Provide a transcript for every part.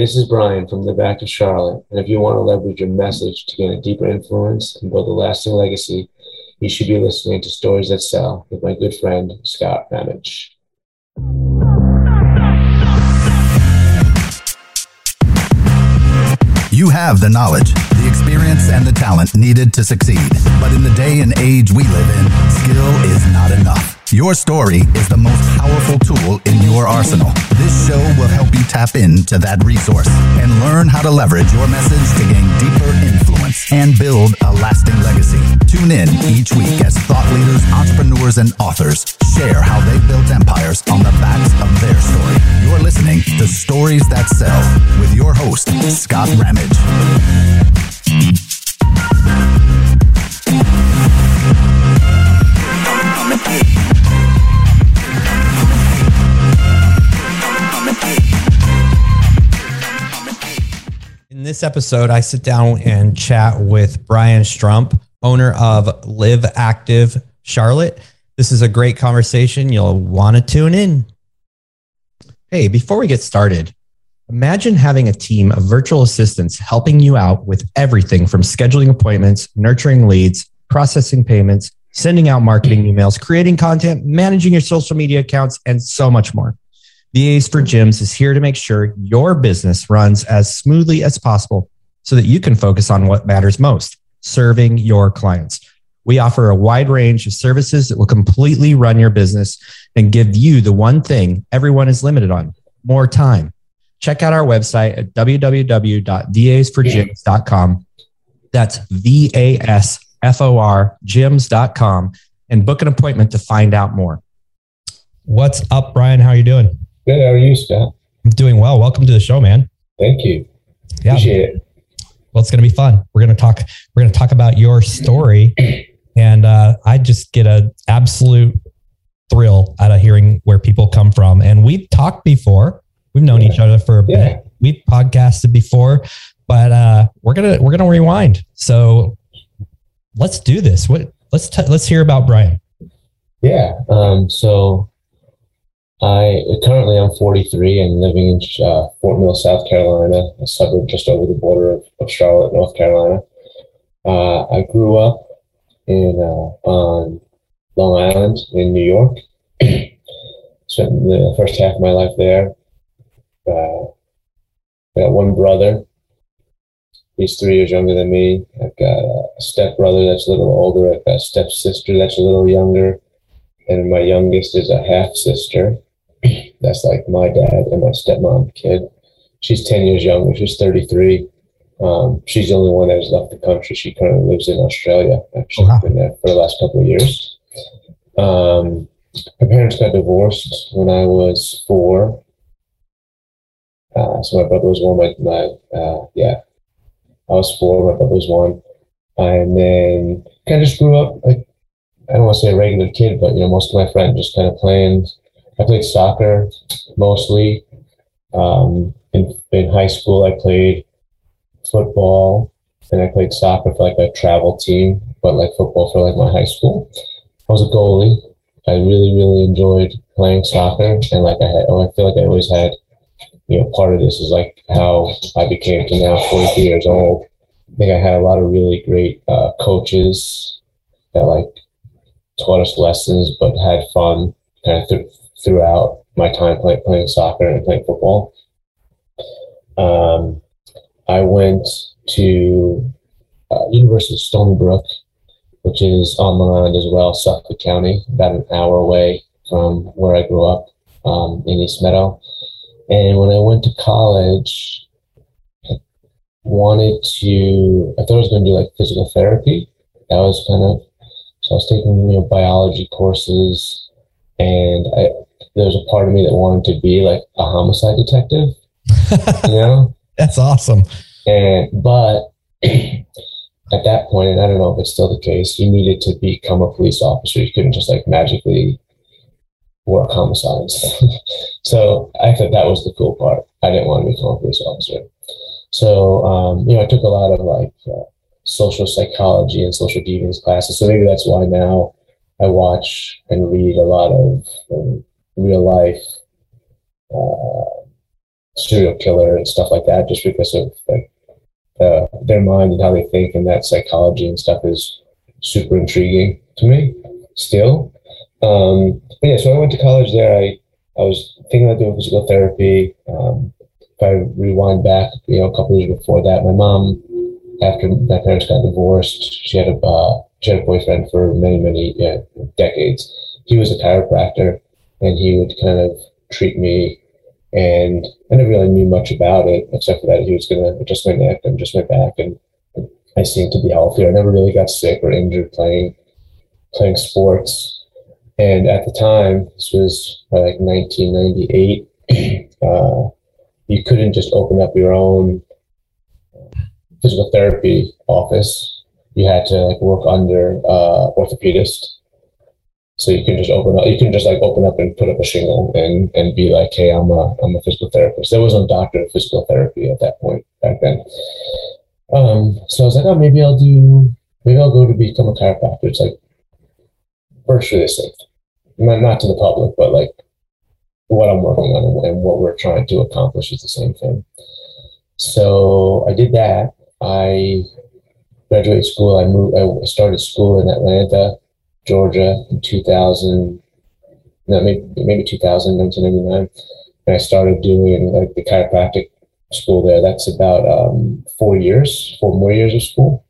this is Brian from the Back of Charlotte. And if you want to leverage your message to gain a deeper influence and build a lasting legacy, you should be listening to Stories That Sell with my good friend, Scott Ramage. You have the knowledge, the experience, and the talent needed to succeed. But in the day and age we live in, skill is not enough. Your story is the most powerful tool in your arsenal. This show will help you tap into that resource and learn how to leverage your message to gain deeper influence and build a lasting legacy. Tune in each week as thought leaders, entrepreneurs, and authors share how they built empires on the backs of their story. You're listening to Stories That Sell with your host, Scott Ramage. In this episode, I sit down and chat with Brian Strump, owner of Live Active Charlotte. This is a great conversation. You'll want to tune in. Hey, before we get started, imagine having a team of virtual assistants helping you out with everything from scheduling appointments, nurturing leads, processing payments, sending out marketing emails, creating content, managing your social media accounts, and so much more. VAs for Gyms is here to make sure your business runs as smoothly as possible so that you can focus on what matters most serving your clients. We offer a wide range of services that will completely run your business and give you the one thing everyone is limited on more time. Check out our website at www.vasforgyms.com. That's V A S F O R gyms.com and book an appointment to find out more. What's up, Brian? How are you doing? Good. How are you, Scott? I'm doing well. Welcome to the show, man. Thank you. Yeah. Appreciate it. Well, it's going to be fun. We're going to talk. We're going to talk about your story, and uh, I just get a absolute thrill out of hearing where people come from. And we've talked before. We've known Yeah. each other for a Yeah. bit. We've podcasted before, but uh, we're gonna we're gonna rewind. So let's do this. What let's t- let's hear about Brian. Yeah. Um, so I currently I'm 43 and living in uh, Fort Mill, South Carolina, a suburb just over the border of, of Charlotte, North Carolina. Uh, I grew up in uh, on Long Island in New York. Spent the first half of my life there. Uh, I got one brother. He's three years younger than me. I've got a step brother that's a little older. I've got a stepsister that's a little younger. And my youngest is a half sister. That's like my dad and my stepmom kid. She's 10 years younger. She's 33. Um, she's the only one that has left the country. She currently lives in Australia. Actually, Wow. been there for the last couple of years. Um, my parents got divorced when I was four. Uh, so my brother was one. My, my uh, yeah, I was four. My brother was one, and then kind of just grew up like I don't want to say a regular kid, but you know, most of my friends just kind of playing. I played soccer mostly. Um, in in high school, I played football, and I played soccer for like a travel team, but like football for like my high school. I was a goalie. I really, really enjoyed playing soccer, and like I had, I feel like I always had, you know, part of this is like how I became to now 42 years old. I think I had a lot of really great uh, coaches that like taught us lessons, but had fun kind of th- throughout my time play- playing soccer and playing football. Um, I went to uh, University of Stony Brook, which is on Long Island as well, Suffolk County, about an hour away from where I grew up um, in East Meadow. And when I went to college, I wanted to, I thought I was going to do like physical therapy. That was kind of, so I was taking, you know, biology courses and I, there was a part of me that wanted to be like a homicide detective, you know? That's awesome. And but at that point, and I don't know if it's still the case, you needed to become a police officer. You couldn't just like magically work homicides. so I thought that was the cool part. I didn't want to become a police officer. So um, you know, I took a lot of like uh, social psychology and social deviance classes. So maybe that's why now I watch and read a lot of um, real life uh, serial killer and stuff like that, just because of like uh, their mind and how they think, and that psychology and stuff is super intriguing to me still. Um, but yeah, so I went to college there. I I was thinking about doing physical therapy. Um, if I rewind back, you know, a couple years before that, my mom, after my parents got divorced, she had a uh, she had a boyfriend for many many uh, decades. He was a chiropractor, and he would kind of treat me. And I never really knew much about it, except for that he was going to adjust my neck and adjust my back, and I seemed to be healthier. I never really got sick or injured playing playing sports. And at the time, this was like 1998, uh, you couldn't just open up your own physical therapy office. You had to like work under uh, orthopedist. So you can just open up, you can just like open up and put up a shingle and, and be like, hey, I'm a, I'm a physical therapist. There was no doctor of physical therapy at that point back then. Um, so I was like, oh, maybe I'll do, maybe I'll go to become a chiropractor. It's like virtually the same Not, not to the public, but like what I'm working on and what we're trying to accomplish is the same thing. So I did that. I graduated school. I moved. I started school in Atlanta, Georgia, in 2000. No, maybe maybe 2000, 1999. And I started doing like the chiropractic school there. That's about um, four years, four more years of school.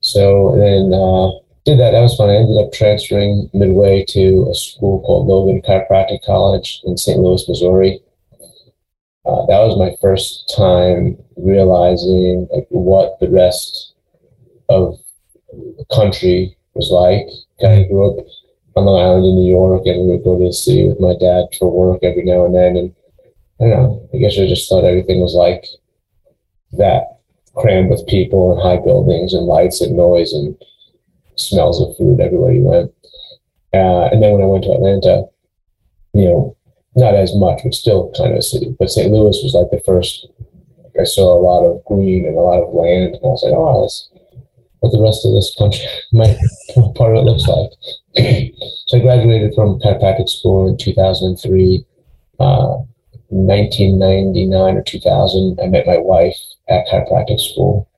So then uh, did that. That was fun. I ended up transferring midway to a school called Logan Chiropractic College in St. Louis, Missouri. Uh, that was my first time realizing like what the rest of the country was like. Kind of grew up on Long Island in New York, and we would go to the city with my dad for work every now and then. And I don't know. I guess I just thought everything was like that, crammed with people and high buildings and lights and noise and smells of food everywhere you went. Uh, and then when I went to Atlanta, you know, not as much, but still kind of a city. But St. Louis was like the first. I saw a lot of green and a lot of land, and I was like, oh, that's what the rest of this country, my part of it looks like. so I graduated from chiropractic school in 2003. Uh, 1999 or 2000, I met my wife at chiropractic school.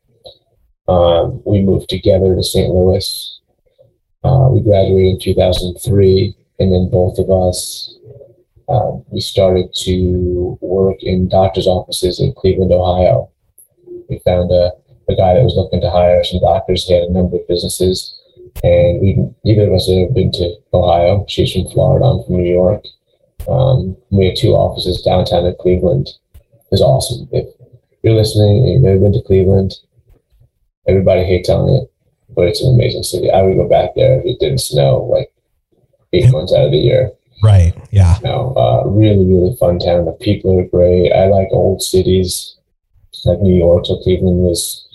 Um, we moved together to St. Louis. Uh, we graduated in 2003, and then both of us uh, we started to work in doctors' offices in Cleveland, Ohio. We found a, a guy that was looking to hire some doctors. He had a number of businesses, and we neither of us had been to Ohio. She's from Florida. I'm from New York. Um, we had two offices downtown in Cleveland. It was awesome. If you're listening and you've never been to Cleveland, Everybody hates on it, but it's an amazing city. I would go back there if it didn't snow like eight months out of the year. Right. Yeah. You know, uh, really, really fun town. The people are great. I like old cities like New York. So Cleveland was,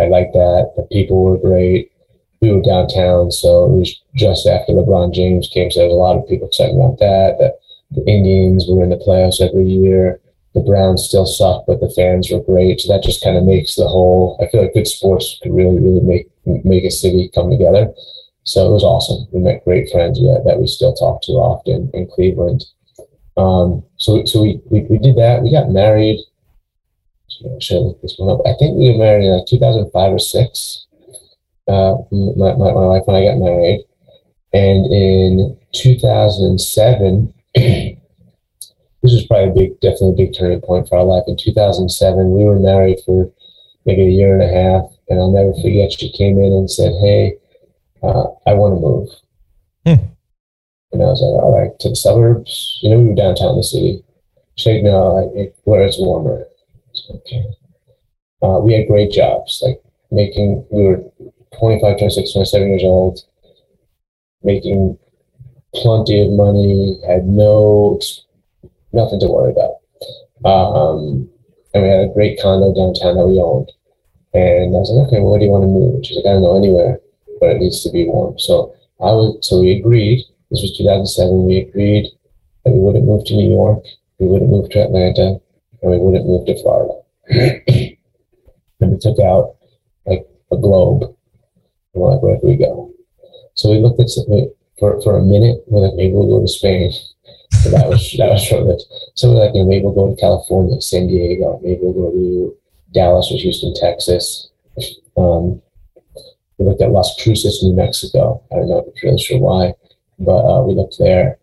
I like that. The people were great. We were downtown, so it was just after LeBron James came. So there was a lot of people excited about that. The, the Indians were in the playoffs every year the Browns still suck, but the fans were great. So that just kind of makes the whole. I feel like good sports could really, really make make a city come together. So it was awesome. We met great friends that, that we still talk to often in Cleveland. Um, so so we, we, we did that. We got married. Should look this one up? I think we were married in like 2005 or six. Uh, my, my, my wife and I got married. And in 2007, this was probably a big, definitely a big turning point for our life. In 2007, we were married for maybe a year and a half, and I'll never forget. She came in and said, "Hey, uh, I want to move," hmm. and I was like, "All right, to the suburbs." You know, we were downtown the city. She said, "No, I, where it's warmer." Uh, we had great jobs, like making. We were 25, 26, 27 years old, making plenty of money. Had no nothing to worry about. Um, and we had a great condo downtown that we owned. And I was like, okay, well, where do you want to move? she's like, I don't know anywhere, but it needs to be warm. So I was, so we agreed. This was 2007. We agreed that we wouldn't move to New York, we wouldn't move to Atlanta, and we wouldn't move to Florida. and we took out like a globe. And we're like, where do we go? So we looked at something for, for a minute. We're like, maybe we'll go to Spain. So that was that was from it. So we're like you maybe we'll go to California, San Diego, maybe we'll go to Dallas or Houston, Texas. Um, we looked at Las Cruces, New Mexico. I don't know, I'm really sure why, but uh, we looked there.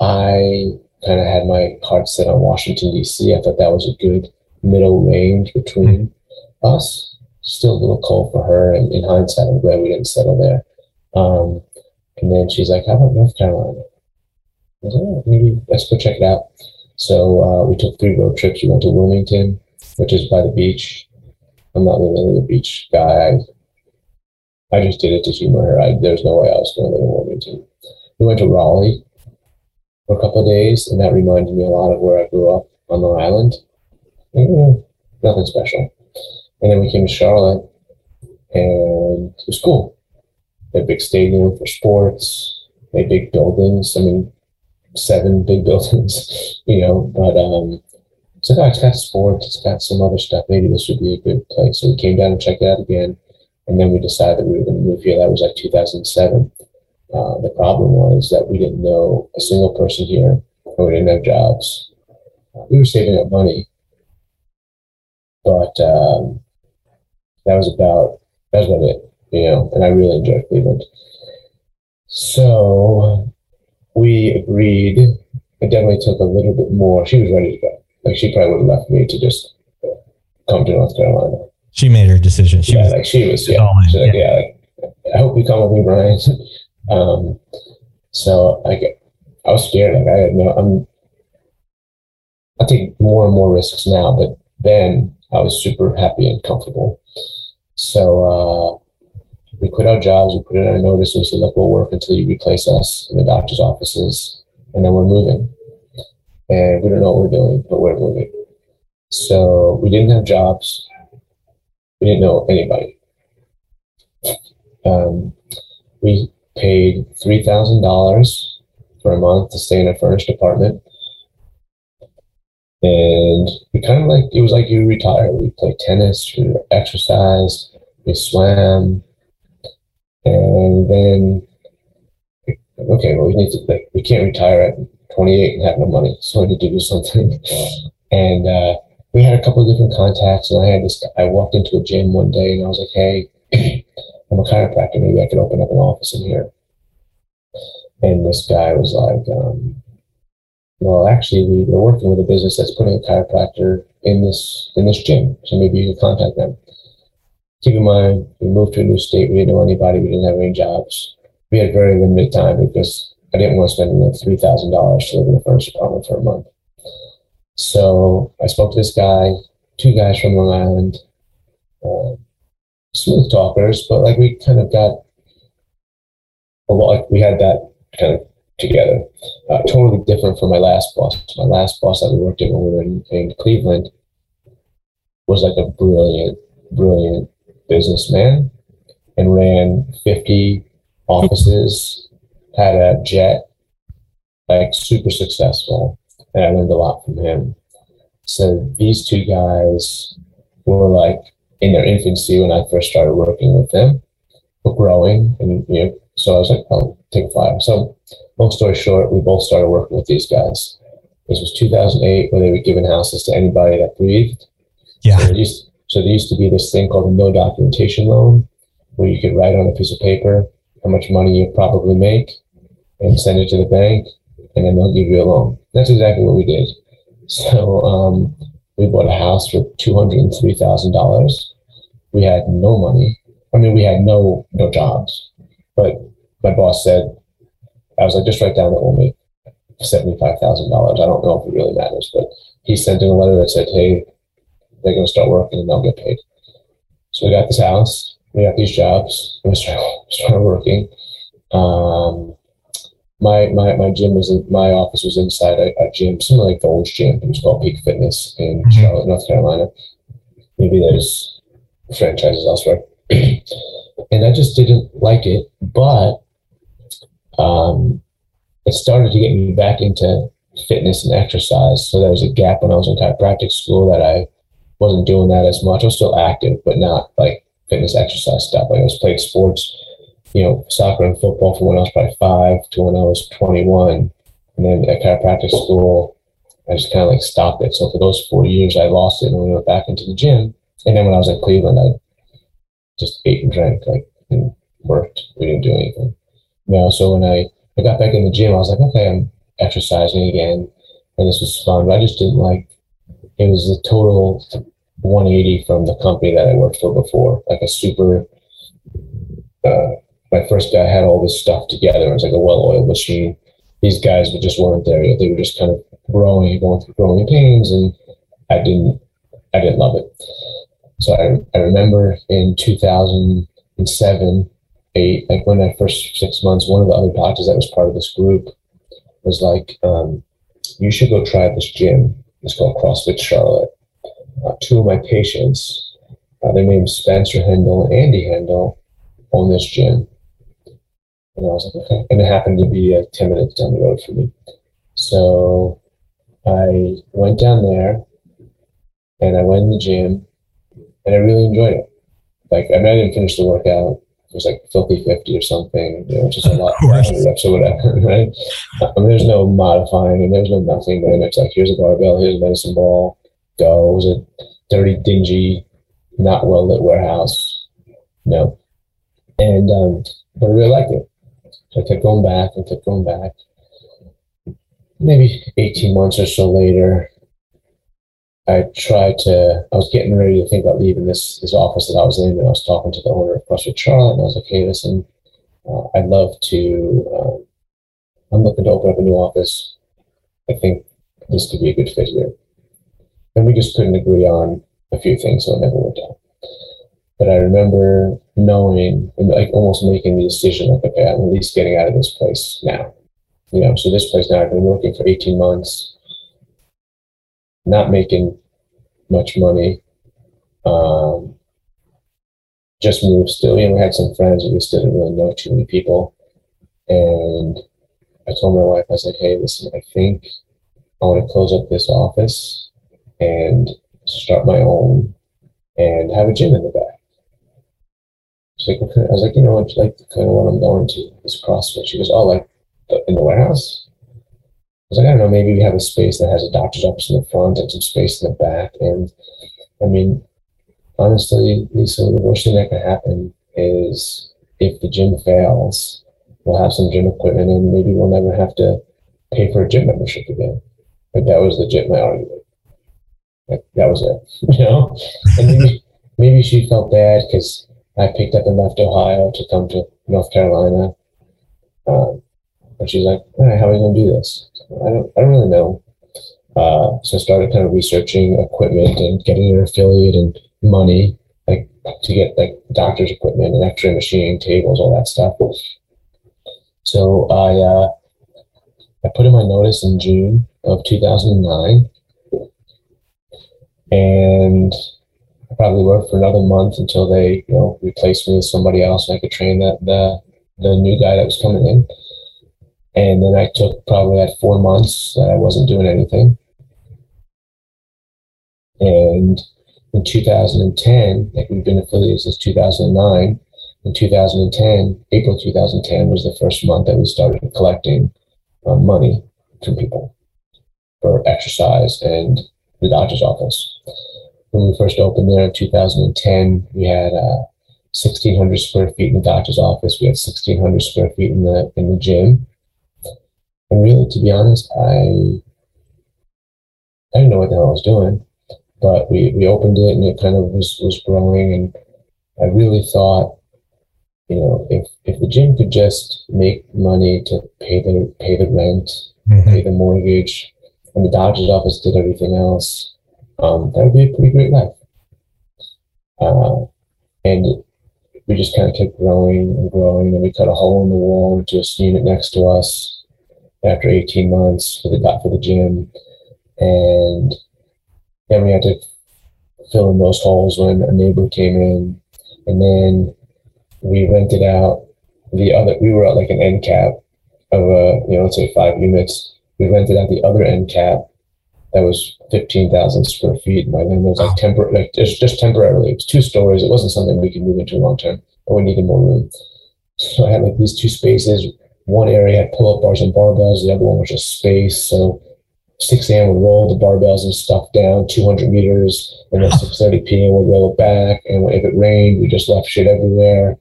I kind of had my heart set on Washington D.C. I thought that was a good middle range between us. Still a little cold for her, and in hindsight, I'm glad we didn't settle there. Um, and then she's like, "How about North Carolina?" I was like, oh, "Maybe let's go check it out." So uh, we took three road trips. We went to Wilmington, which is by the beach. I'm not really a beach guy. I, I just did it to humor her. I, there's no way I was going to live in Wilmington. We went to Raleigh for a couple of days, and that reminded me a lot of where I grew up on Long Island. Mm, nothing special. And then we came to Charlotte, and it was cool. A big stadium for sports, they big buildings. I mean, seven big buildings, you know. But um, so it's got sports, it's got some other stuff. Maybe this would be a good place. So we came down and checked it out again, and then we decided that we were going to move here. That was like 2007. Uh, the problem was that we didn't know a single person here, and we didn't have jobs. We were saving up money, but um, that was about that was about it, you know. And I really enjoyed Cleveland, so we agreed. It definitely took a little bit more. She was ready to go. Like she probably would have left me to just come to North Carolina. She made her decision. She yeah, was like she was. Yeah, she's like, yeah. like, I hope you come with me, Brian. um, so I I was scared. Like I no. I'm. I take more and more risks now, but then I was super happy and comfortable. So uh, we quit our jobs, we put in our notice, we said, look, we'll work until you replace us in the doctor's offices, and then we're moving. And we don't know what we're doing, but we're moving. So we didn't have jobs. We didn't know anybody. Um, we paid $3,000 for a month to stay in a furnished apartment. And we kind of like, it was like you retire. We played tennis, we exercised, we swam. And then, okay, well, we need to, like, we can't retire at 28 and have no money. So I need to do something. And uh, we had a couple of different contacts. And I had this, I walked into a gym one day and I was like, hey, I'm a chiropractor. Maybe I could open up an office in here. And this guy was like, um, well, actually, we were working with a business that's putting a chiropractor in this in this gym, so maybe you could contact them. Keep in mind, we moved to a new state. We didn't know anybody. We didn't have any jobs. We had very limited time because I didn't want to spend know, three thousand dollars to live in the first apartment for a month. So I spoke to this guy, two guys from Long Island, uh, smooth talkers, but like we kind of got a lot. Like we had that kind of together. Uh, totally different from my last boss. My last boss that we worked with when we were in, in Cleveland was like a brilliant, brilliant businessman and ran 50 offices, had a jet, like super successful. And I learned a lot from him. So these two guys were like in their infancy when I first started working with them, but growing. And, you know, so I was like, I'll take a flyer. So long story short, we both started working with these guys. This was 2008 when they were giving houses to anybody that breathed. Yeah. So there, used, so there used to be this thing called a no documentation loan where you could write on a piece of paper how much money you probably make and send it to the bank and then they'll give you a loan. That's exactly what we did. So um, we bought a house for $203,000. We had no money. I mean, we had no no jobs, but my boss said, I was like, just write down that we'll make seventy-five thousand dollars. I don't know if it really matters, but he sent in a letter that said, hey, they're going to start working and they'll get paid. So we got this house, we got these jobs, we started, started working. Um, my, my my gym was in, my office was inside a, a gym, similar like the old gym. It was called Peak Fitness in Mhm. Charlotte, North Carolina. Maybe there's franchises elsewhere. and I just didn't like it, but um, it started to get me back into fitness and exercise. So there was a gap when I was in chiropractic school that I wasn't doing that as much. I was still active, but not like fitness exercise stuff. Like I was playing sports, you know, soccer and football from when I was probably five to when I was 21. And then at chiropractic school, I just kind of like stopped it. So for those four years, I lost it and we went back into the gym. And then when I was in Cleveland, I just ate and drank, like, and worked. We didn't do anything. You know, so when I, I got back in the gym, I was like, okay, I'm exercising again. And this was fun. But I just didn't like, it was a total 180 from the company that I worked for before, like a super, uh, my first guy had all this stuff together. It was like a well-oiled machine. These guys just weren't there. They were just kind of growing, going through growing pains, and I didn't, I didn't love it. So I, I remember in 2007, eight, like when that first six months, one of the other doctors that was part of this group was like, um, "You should go try this gym. It's called CrossFit Charlotte." Uh, two of my patients, uh, their names Spencer Hendel and Andy Hendel, own this gym. And I was like, okay. And it happened to be uh, 10 minutes down the road for me. So I went down there and I went in the gym and I really enjoyed it. Like, I mean, I didn't finish the workout. It was like filthy 50 or something, you know, just a lot or whatever, right? I mean, there's no modifying and there's no nothing. But it's like, here's a barbell, here's a medicine ball, go. It was a dirty, dingy, not well lit warehouse. You know, and um, but I really liked it. So I kept going back and kept going back. Maybe 18 months or so later, I tried to, I was getting ready to think about leaving this, this office that I was in, and I was talking to the owner of CrossFit Charlotte, and I was like, hey, listen, uh, I'd love to, um, I'm looking to open up a new office. I think this could be a good fit here. And we just couldn't agree on a few things, so it never worked out. But I remember knowing like almost making the decision like, okay, I'm at least getting out of this place now. You know, so this place now I've been working for 18 months, not making much money. Um, just moved still, you know, we had some friends, we just didn't really know too many people. And I told my wife, I said, hey, listen, I think I want to close up this office and start my own and have a gym in the back. She's like, I was like, you know, it's like the kind of what I'm going to is CrossFit. She goes, oh, like in the warehouse. I was like, I don't know, maybe we have a space that has a doctor's office in the front and some space in the back. And I mean, honestly, Lisa, the worst thing that can happen is if the gym fails, we'll have some gym equipment and maybe we'll never have to pay for a gym membership again. But that was legit my argument. Like that was it, you know? And maybe, maybe she felt bad because I picked up and left Ohio to come to North Carolina. Um, and she's like, how are we going to do this? I don't, I don't really know. Uh, so I started kind of researching equipment and getting an affiliate and money, like to get like doctor's equipment and X-ray machine, tables, all that stuff. So I, uh, I put in my notice in June of 2009. And I probably worked for another month until they, you know, replaced me with somebody else and I could train that the the new guy that was coming in. And then I took probably like four months that I wasn't doing anything. And in 2010, like we've been affiliated since 2009. In 2010, April 2010 was the first month that we started collecting uh, money from people for exercise and the doctor's office when we first opened there in 2010, we had uh, 1,600 square feet in the doctor's office. We had 1,600 square feet in the in the gym. And really, to be honest, I I didn't know what the hell I was doing, but we, we opened it and it kind of was, was growing. And I really thought, you know, if, if the gym could just make money to pay the pay the rent, mm-hmm. pay the mortgage, and the doctor's office did everything else, um, that would be a pretty great life. Uh, and we just kind of kept growing and growing, and we cut a hole in the wall into a unit next to us after 18 months for the for the gym, and then we had to fill in those holes when a neighbor came in, and then we rented out the other. We were at like an end cap of a you know let's say five units. We rented out the other end cap that was 15,000 square feet. My land was like temporary, like just, just temporarily. It was two stories. It wasn't something we could move into long term, but we needed more room. So I had like these two spaces one area had pull-up bars and barbells, the other one was just space. So 6 a.m. would roll the barbells and stuff down 200 meters, and then 6:30 p.m. would roll it back. And if it rained, we just left shit everywhere.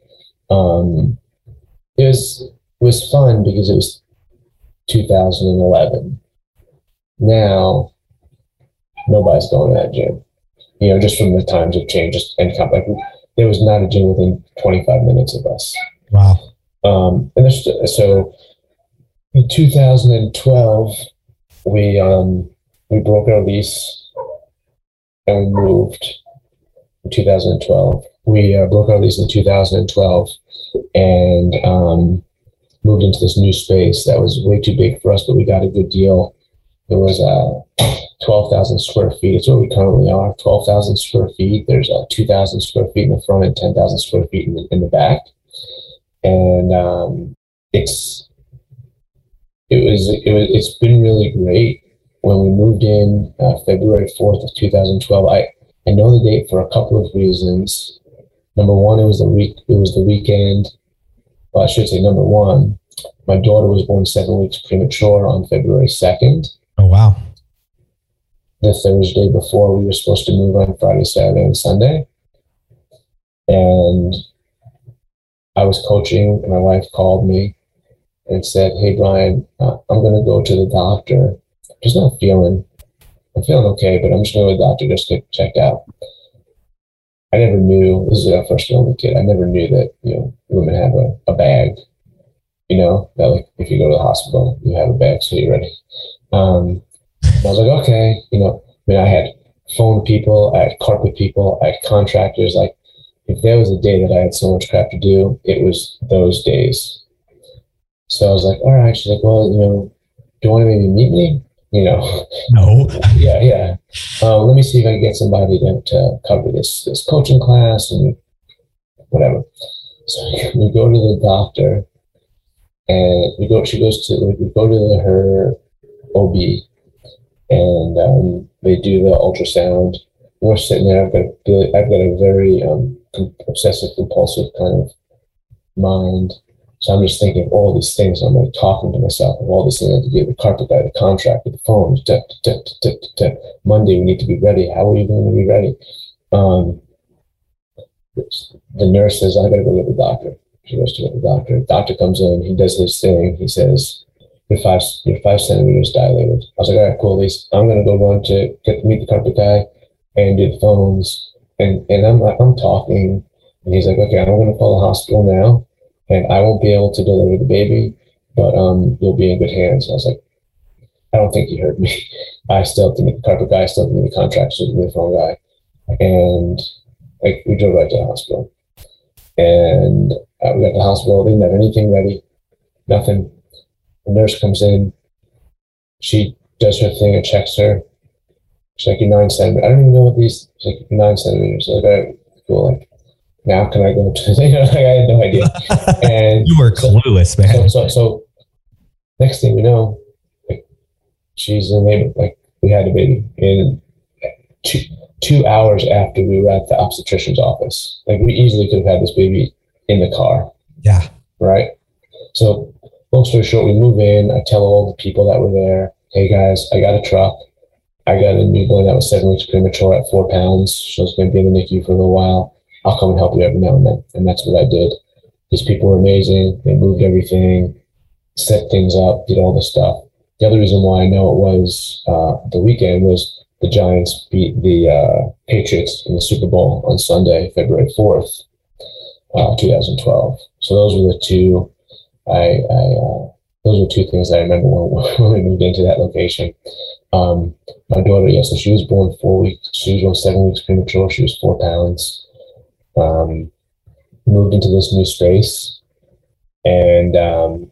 Um, it was it was fun because it was 2011. Now nobody's going to that gym. You know, just from the times of changed. Just and like there was not a gym within 25 minutes of us. Wow. Um, and there's, so in 2012, we um, we broke our lease and we moved in 2012. We uh, broke our lease in 2012 and um, moved into this new space that was way too big for us, but we got a good deal. It was uh, 12,000 square feet. It's where we currently are 12,000 square feet. There's uh, 2,000 square feet in the front and 10,000 square feet in the, in the back. And um, it's it was it was it's been really great. When we moved in uh, February fourth of two thousand twelve, I I know the date for a couple of reasons. Number one, it was the week it was the weekend. Well, I should say number one, my daughter was born seven weeks premature on February second. Oh wow! The Thursday before we were supposed to move on Friday, Saturday, and Sunday, and I was coaching, and my wife called me and said, Hey, Brian, uh, I'm going to go to the doctor. I'm just not feeling, I'm feeling okay, but I'm just going to the doctor just to get checked out. I never knew, this is our first feeling kid, I never knew that, you know, women have a, a bag, you know, that like if you go to the hospital, you have a bag so you're ready. Um, I was like, okay, you know, I mean, I had phone people, I had carpet people, I had contractors. Like, if there was a day that I had so much crap to do, it was those days. So I was like, all right. She's like, well, you know, do you want to maybe meet me? You know, no. yeah, yeah. Um, let me see if I can get somebody to, to cover this this coaching class and whatever. So we go to the doctor, and we go. She goes to we go to her OB, and um, they do the ultrasound. We're sitting there. I've got a, I've got a very um, obsessive compulsive kind of mind so I'm just thinking of all these things. I'm like talking to myself of all these things. I have to get the carpet guy, the contract, the phones. Monday we need to be ready. How are you going to be ready? Um, the nurse says, I gotta go get the doctor. She goes to get the doctor. The doctor comes in, he does his thing. He says, You're five you're five centimeters dilated. I was like, all right, cool, at least I'm gonna go run to get to meet the carpet guy and do the phones. And and I'm like, I'm talking and he's like, Okay, I'm gonna call the hospital now and I won't be able to deliver the baby, but um, you'll be in good hands. I was like, I don't think he heard me. I still have to meet the carpet guy, I still have to meet the contractor, still the phone guy. And like we drove right to the hospital. And uh, we got to the hospital, they didn't have anything ready, nothing. The nurse comes in, she does her thing and checks her. She's like, You're nine centimeters. I don't even know what these, she's like, Nine centimeters. Like, all right, cool. Like, now can I go to, you know, like I had no idea. And you were clueless, so, man. So, so, so, next thing we know, like she's in labor, like we had a baby in two, two hours after we were at the obstetrician's office. Like we easily could have had this baby in the car. Yeah. Right. So long story short, we move in. I tell all the people that were there, hey guys, I got a truck. I got a newborn that was seven weeks premature at four pounds. Was going to be in the NICU for a little while. I'll come and help you every now and then. And that's what I did. These people were amazing. They moved everything, set things up, did all this stuff. The other reason why I know it was uh, the weekend was the Giants beat the uh, Patriots in the Super Bowl on Sunday, February 4th, uh, 2012. So those were the two I, I uh, those were two things that I remember when, we moved into that location. Um, my daughter, yeah, so she was born four weeks. She was born seven weeks premature. She was four pounds um, moved into this new space, and um,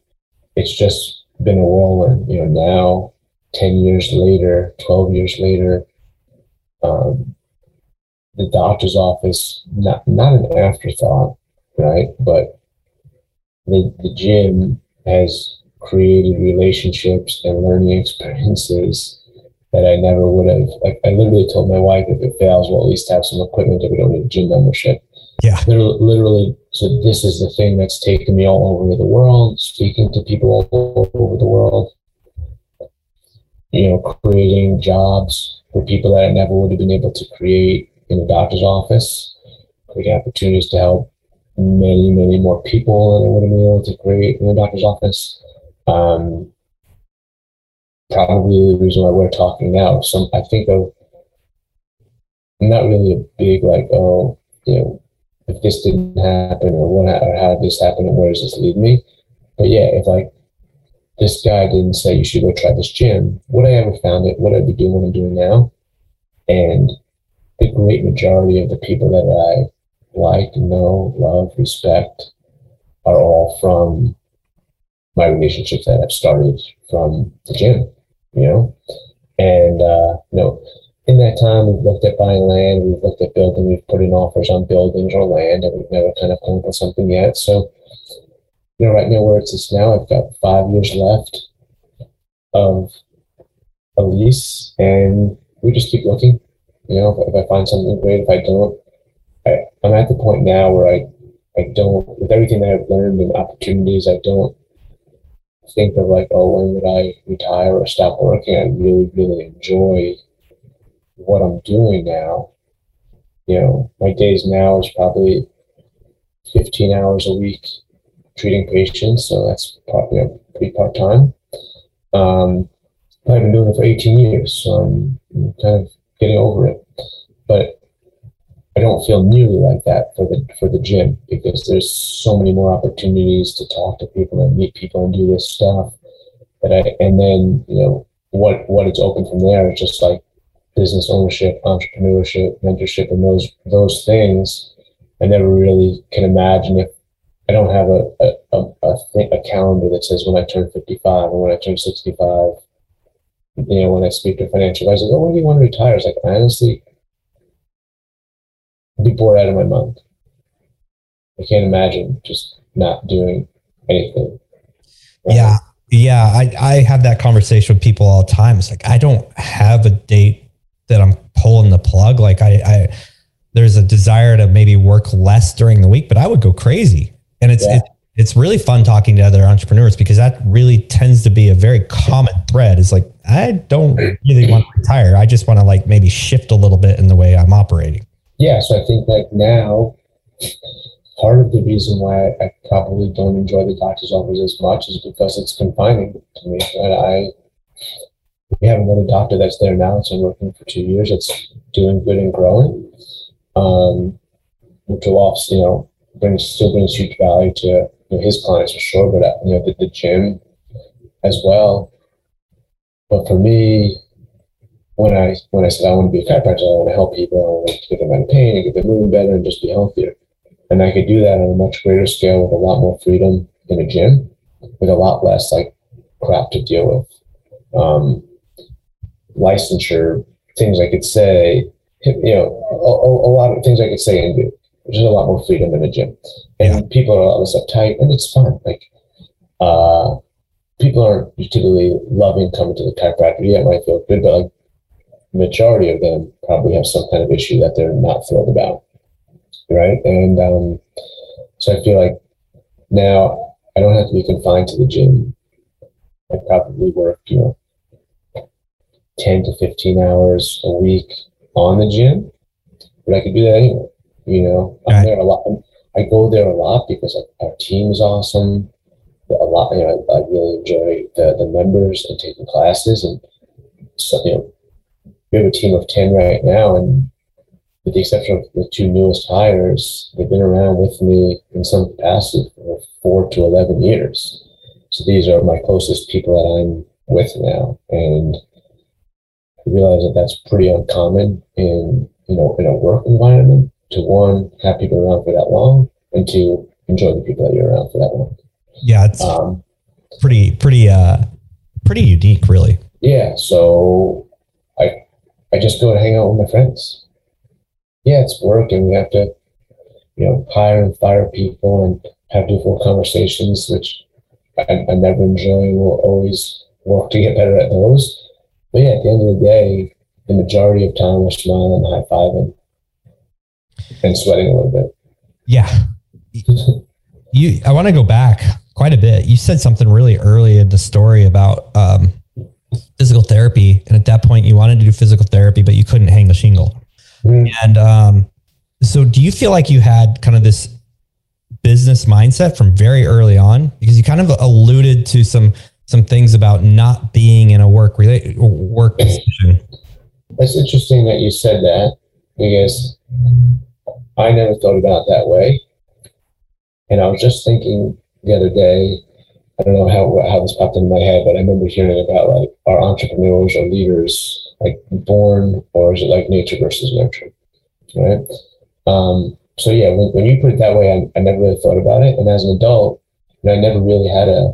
it's just been a whirlwind. You know, now ten years later, twelve years later, um, the doctor's office not not an afterthought, right? But the the gym has created relationships and learning experiences that I never would have. Like I literally told my wife, if it fails, we'll at least have some equipment that we don't need a gym membership Yeah. Literally, literally, so this is the thing that's taken me all over the world, speaking to people all over the world, you know, creating jobs for people that I never would have been able to create in a doctor's office, creating opportunities to help many, many more people than I would have been able to create in a doctor's office. Um, probably the reason why we're talking now. Some I think of not really a big like, oh, you know, if this didn't happen or what or how did this happen and where does this lead me? But yeah, if like this guy didn't say you should go try this gym, would I ever found it? Would I be doing what I'm doing now? And the great majority of the people that I like, know, love, respect are all from my relationships that I've started from the gym, you know? And, uh, you know, in that time, we've looked at buying land, we've looked at building, we've put in offers on buildings or land, and we've never kind of come up with something yet. So, you know, right now where it's just now, I've got five years left of a lease, and we just keep looking. You know, if, I find something great, if I don't, I'm at the point now where I, I don't, with everything that I've learned and opportunities, I don't think of like, oh, when would I retire or stop working? I really, really enjoy what I'm doing now. You know, my days now is probably 15 hours a week treating patients, so that's probably a pretty part time. Um, I've been doing it for 18 years, so I'm kind of getting over it. But I don't feel nearly like that for the for the gym because there's so many more opportunities to talk to people and meet people and do this stuff. That I and then you know what what it's open from there is just like business ownership, entrepreneurship, mentorship, and those those things. I never really can imagine if I don't have a a, a, a, th- a calendar that says when I turn 55 or when I turn 65. You know, when I speak to financial advisors, oh, when do you want to retire? It's like, honestly, be bored out of my mind. I can't imagine just not doing anything. Yeah. Yeah. I, I have that conversation with people all the time. It's like, I don't have a date that I'm pulling the plug. Like I, I there's a desire to maybe work less during the week, but I would go crazy. And it's, yeah. it, it's really fun talking to other entrepreneurs because that really tends to be a very common thread is like, I don't really want to retire. I just want to like maybe shift a little bit in the way I'm operating yeah, so I think like now, part of the reason why I probably don't enjoy the doctor's office as much is because it's confining to me. And I, we have another doctor that's there now. It's been working for two years. It's doing good and growing, um, which will also, you know, brings still brings huge value to you know, his clients for sure, but uh, you know, the, the gym as well. But for me, when I when I said I want to be a chiropractor, I want to help people, I want to get them out of pain and get them moving better and just be healthier. And I could do that on a much greater scale with a lot more freedom in a gym, with a lot less like crap to deal with. Um, licensure, things I could say, you know, a, a, lot of things I could say and do. There's a lot more freedom in a gym, and people are a lot less uptight, and it's fun. Like, uh, people aren't typically loving coming to the chiropractor. Yeah, it might feel good, but like majority of them probably have some kind of issue that they're not thrilled about. Right. And um, so I feel like now I don't have to be confined to the gym. I probably work, you know, 10 to 15 hours a week on the gym, but I could do that anyway. You know, I'm there a lot. I go there a lot because our team is awesome. A lot, you know, I really enjoy the, the members and taking classes and so, you know, we have a team of 10 right now, and with the exception of the two newest hires, they've been around with me in some capacity for four to 11 years. So these are my closest people that I'm with now. And I realize that that's pretty uncommon in, you know, in a work environment to one, have people around for that long and to enjoy the people that you're around for that long. Yeah. It's um, pretty, pretty, uh, pretty unique really. Yeah. So I, just go and hang out with my friends. Yeah, it's work and we have to, you know, hire and fire people and have difficult conversations, which I, I never enjoy. We'll always work to get better at those. But yeah, at the end of the day, the majority of time we're smiling, and high fiving, and sweating a little bit. Yeah. You, I want to go back quite a bit. You said something really early in the story about um, physical therapy. And at that point, you wanted to do physical therapy, but you couldn't hang a shingle. Mm. And um, so, do you feel like you had kind of this business mindset from very early on? Because you kind of alluded to some some things about not being in a work relate work position. It's interesting that you said that because I never thought about it that way. And I was just thinking the other day, I don't know how how this popped into my head, but I remember hearing about like our entrepreneurs or leaders like born or is it like nature versus nurture, right? Um, so yeah, when, when you put it that way, I, I never really thought about it. And as an adult, you know, I never really had a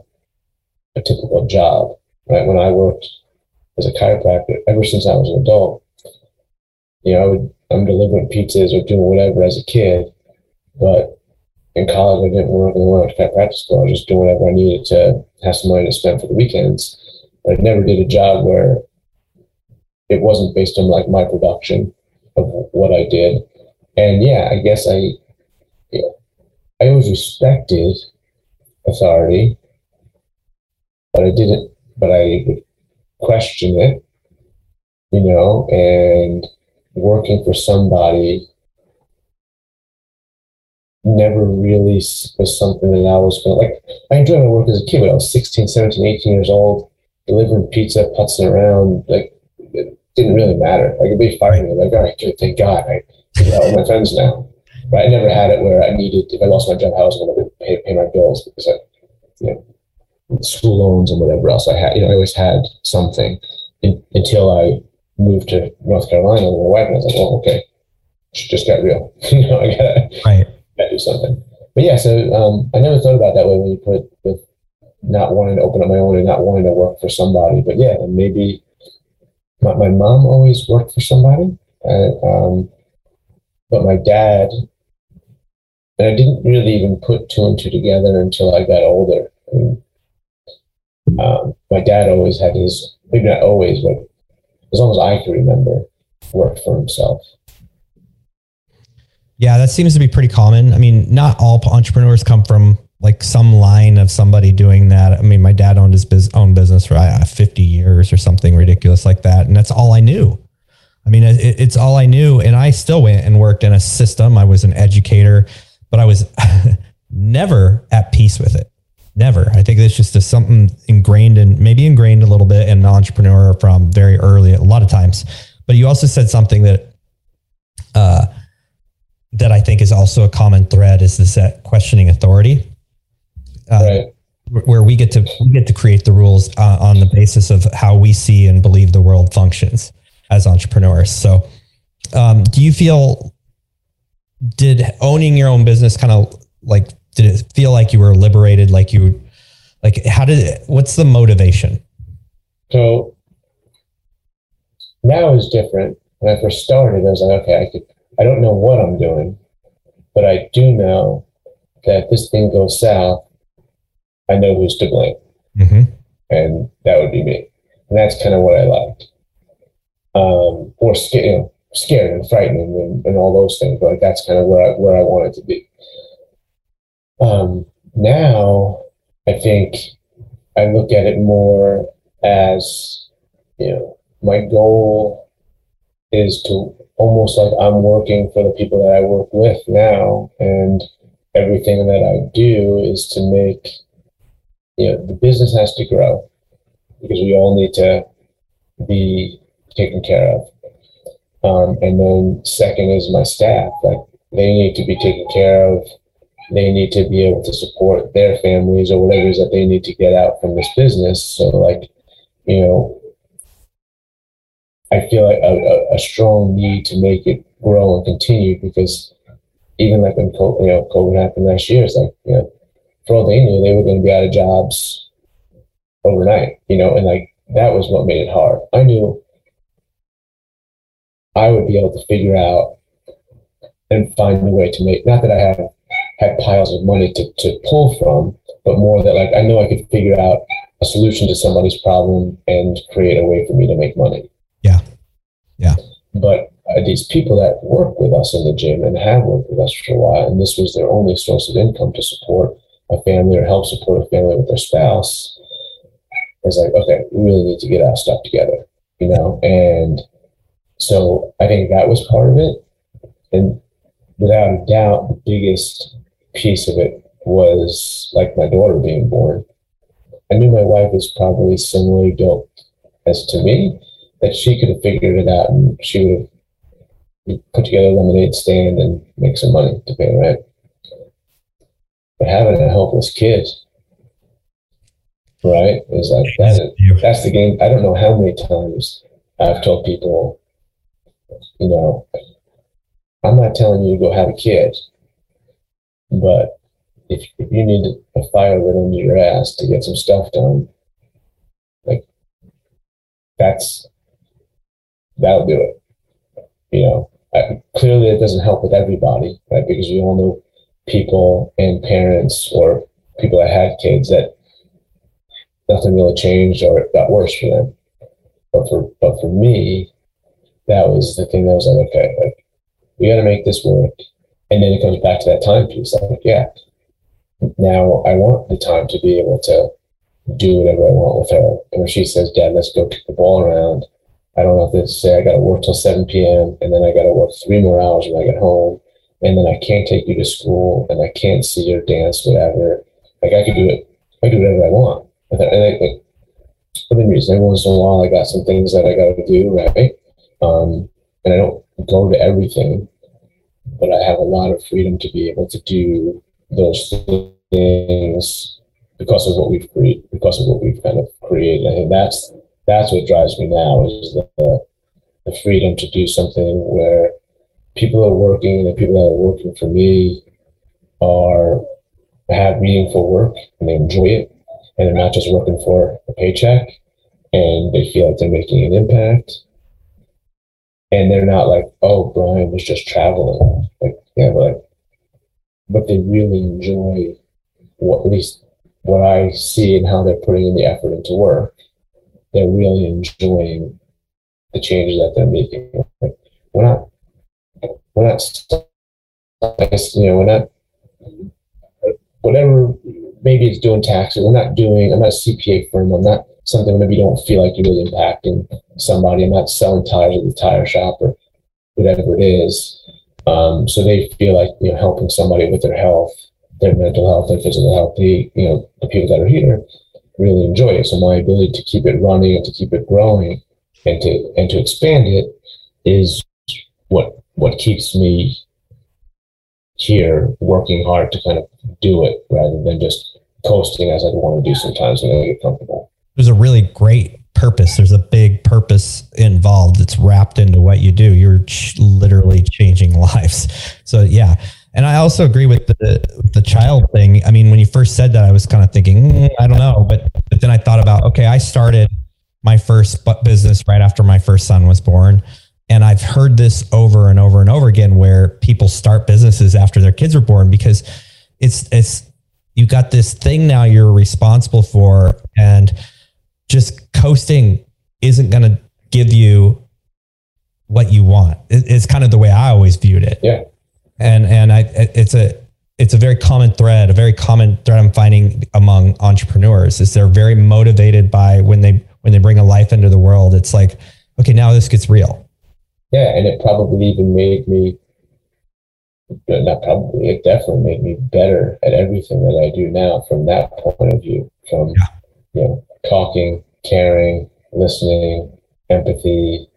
a typical job, right? When I worked as a chiropractor, ever since I was an adult, you know, I would I'm delivering pizzas or doing whatever as a kid, but in college I didn't work and went to chiropractic school. I just doing whatever I needed to have some money to spend for the weekends. But I never did a job where it wasn't based on like my production of what I did. And yeah, I guess I yeah, I always respected authority, but I didn't but I would question it, you know, and working for somebody never really was something that I was going like. I enjoyed my work as a kid when I was 16, 17, 18 years old, delivering pizza, putzing around. Like, it didn't really matter. Like, it'd be fighting. I'm like, all right, good, thank God. I figure out with my friends now. But I never had it where I needed, if I lost my job, how I was going to pay, pay my bills because I, you know, school loans and whatever else I had. You know, I always had something in, until I moved to North Carolina with my wife, and I was like, oh, okay, just got real. you know, I gotta, Right. Gotta do something. But yeah, so um, I never thought about that way when you put with not wanting to open up my own and not wanting to work for somebody. But yeah, and maybe my, my mom always worked for somebody, uh, um, but my dad, and I didn't really even put two and two together until I got older. I um, my dad always had his, maybe not always, but as long as I can remember, worked for himself. Yeah, that seems to be pretty common. I mean, not all entrepreneurs come from like some line of somebody doing that. I mean, my dad owned his biz- own business for uh, 50 years or something ridiculous like that. And that's all I knew. I mean, it, it's all I knew. And I still went and worked in a system. I was an educator, but I was never at peace with it. Never. I think it's just a, something ingrained in, maybe ingrained a little bit in an entrepreneur from very early, a lot of times. But you also said something that, uh, that I think is also a common thread is this that questioning authority, uh, Right. where we get to we get to create the rules uh, on the basis of how we see and believe the world functions as entrepreneurs. So, um, do you feel did owning your own business kind of like did it feel like you were liberated? Like you, like how did it? What's the motivation? So now is different. When I first started, I was like, okay, I could, I don't know what I'm doing, but I do know that if this thing goes south, I know who's to blame, Mm-hmm. and that would be me. And that's kind of what I liked. Um, or scared, you know, scared and frightening and, and all those things. But like that's kind of where I where I wanted to be. Um, now I think I look at it more as you know my goal is to almost like I'm working for the people that I work with now, and everything that I do is to make you know the business has to grow because we all need to be taken care of. Um, and then second is my staff, like they need to be taken care of. They need to be able to support their families or whatever it is that they need to get out from this business. So like, you know, I feel like a, a, strong need to make it grow and continue because even like when COVID, you know, COVID happened last year, it's like, you know, for all they knew, they were going to be out of jobs overnight, you know, and like that was what made it hard. I knew I would be able to figure out and find a way to make, not that I have had piles of money to, to pull from, but more that like I know I could figure out a solution to somebody's problem and create a way for me to make money. Yeah. But uh, these people that work with us in the gym and have worked with us for a while, and this was their only source of income to support a family or help support a family with their spouse. It's like, okay, we really need to get our stuff together, you know? And so I think that was part of it. And without a doubt, the biggest piece of it was like my daughter being born. I knew my wife was probably similarly built as to me, that she could have figured it out and she would have put together a lemonade stand and make some money to pay rent. But having a helpless kid, right, is like that. That's the game. I don't know how many times I've told people, you know, I'm not telling you to go have a kid, but if, if you need a fire lit under your ass to get some stuff done, like that's that'll do it. You know, I, clearly it doesn't help with everybody, right? Because we all know people and parents or people that had kids that nothing really changed or it got worse for them. But for but for me, that was the thing that was like, okay, like we got to make this work. And then it comes back to that time piece. Like, yeah, now I want the time to be able to do whatever I want with her. And when she says, Dad, let's go kick the ball around, I don't have to say I got to work till 7 p.m. and then I got to work three more hours when I get home. And then I can't take you to school and I can't see your dance, whatever. Like I could do it. I do whatever I want. And I think within reason, every once in a while I got some things that I got to do, right? Um, and I don't go to everything, but I have a lot of freedom to be able to do those things because of what we've created, because of what we've kind of created. I think that's that's what drives me now is the, the freedom to do something where people are working and the people that are working for me are have meaningful work and they enjoy it. And they're not just working for a paycheck and they feel like they're making an impact. And they're not like oh brian was just traveling. Like yeah but but they really enjoy what at least what i see and how they're putting in the effort into work they're really enjoying the changes that they're making. We're not, we're not, you know, we're not, whatever, maybe it's doing taxes. We're not doing, I'm not a CPA firm. I'm not something maybe you don't feel like you're really impacting somebody. I'm not selling tires at the tire shop or whatever it is. Um, so they feel like, you know, helping somebody with their health, their mental health, their physical health, the, you know, the people that are here really enjoy it. So my ability to keep it running and to keep it growing and to and to expand it is what what keeps me here working hard to kind of do it rather than just coasting as I'd want to do sometimes when I get comfortable. There's a really great purpose. There's a big purpose involved. It's wrapped into what you do. You're ch- literally changing lives. So yeah, and I also agree with the the child thing. I mean, when you first said that, I was kind of thinking, mm, I don't know, but but then I thought about, okay, I started my first business right after my first son was born, and I've heard this over and over and over again, where people start businesses after their kids are born because it's it's you got this thing now you're responsible for, and just coasting isn't going to give you what you want. It's kind of the way I always viewed it. Yeah and and I it's a it's a very common thread, a very common thread I'm finding among entrepreneurs is they're very motivated by when they when they bring a life into the world. It's like, okay, now this gets real. Yeah, and it probably even made me not probably it definitely made me better at everything that I do now from that point of view. From yeah. you know, talking, caring, listening, empathy,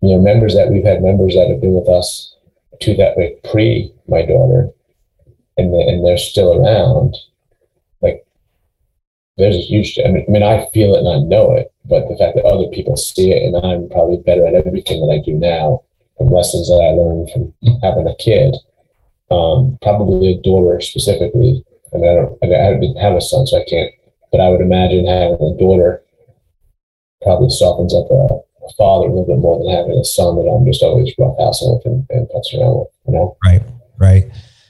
you know, members that we've had members that have been with us to that like pre my daughter, and the, and they're still around. Like, there's a huge. I mean, I mean, I feel it and I know it, but the fact that other people see it, and I'm probably better at everything that I do now from lessons that I learned from having a kid. Um, probably a daughter specifically. I mean, I don't. I, mean, I didn't have a son, so I can't. But I would imagine having a daughter probably softens up a a father a little bit more than having a son that I'm just always roughhousing with and, and putzing around with, you know? Right, right.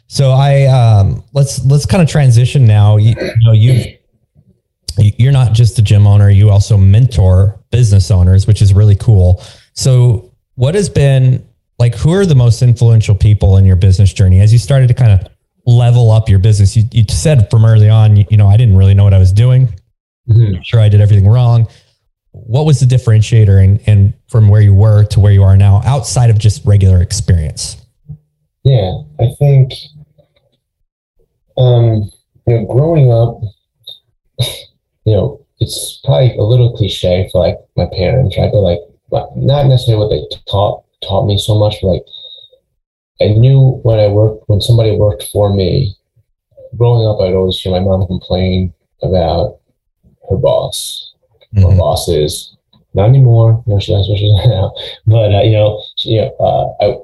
So I um, let's let's kind of transition now. You, you know, you you're not just a gym owner; you also mentor business owners, which is really cool. So what has been like who are the most influential people in your business journey as you started to kind of level up your business you, you said from early on you, you know i didn't really know what i was doing Mhm. I'm sure i did everything wrong what was the differentiator and, and from where you were to where you are now outside of just regular experience Yeah, I think, um, you know, growing up, you know, it's probably a little cliche for like my parents, right? But like, not necessarily what they taught taught me so much, but like, I knew when I worked when somebody worked for me. Growing up, I'd always hear my mom complain about her boss, or Mhm. bosses. Not anymore. No, she that's what she's now. But uh, you know, she, you know, uh, I,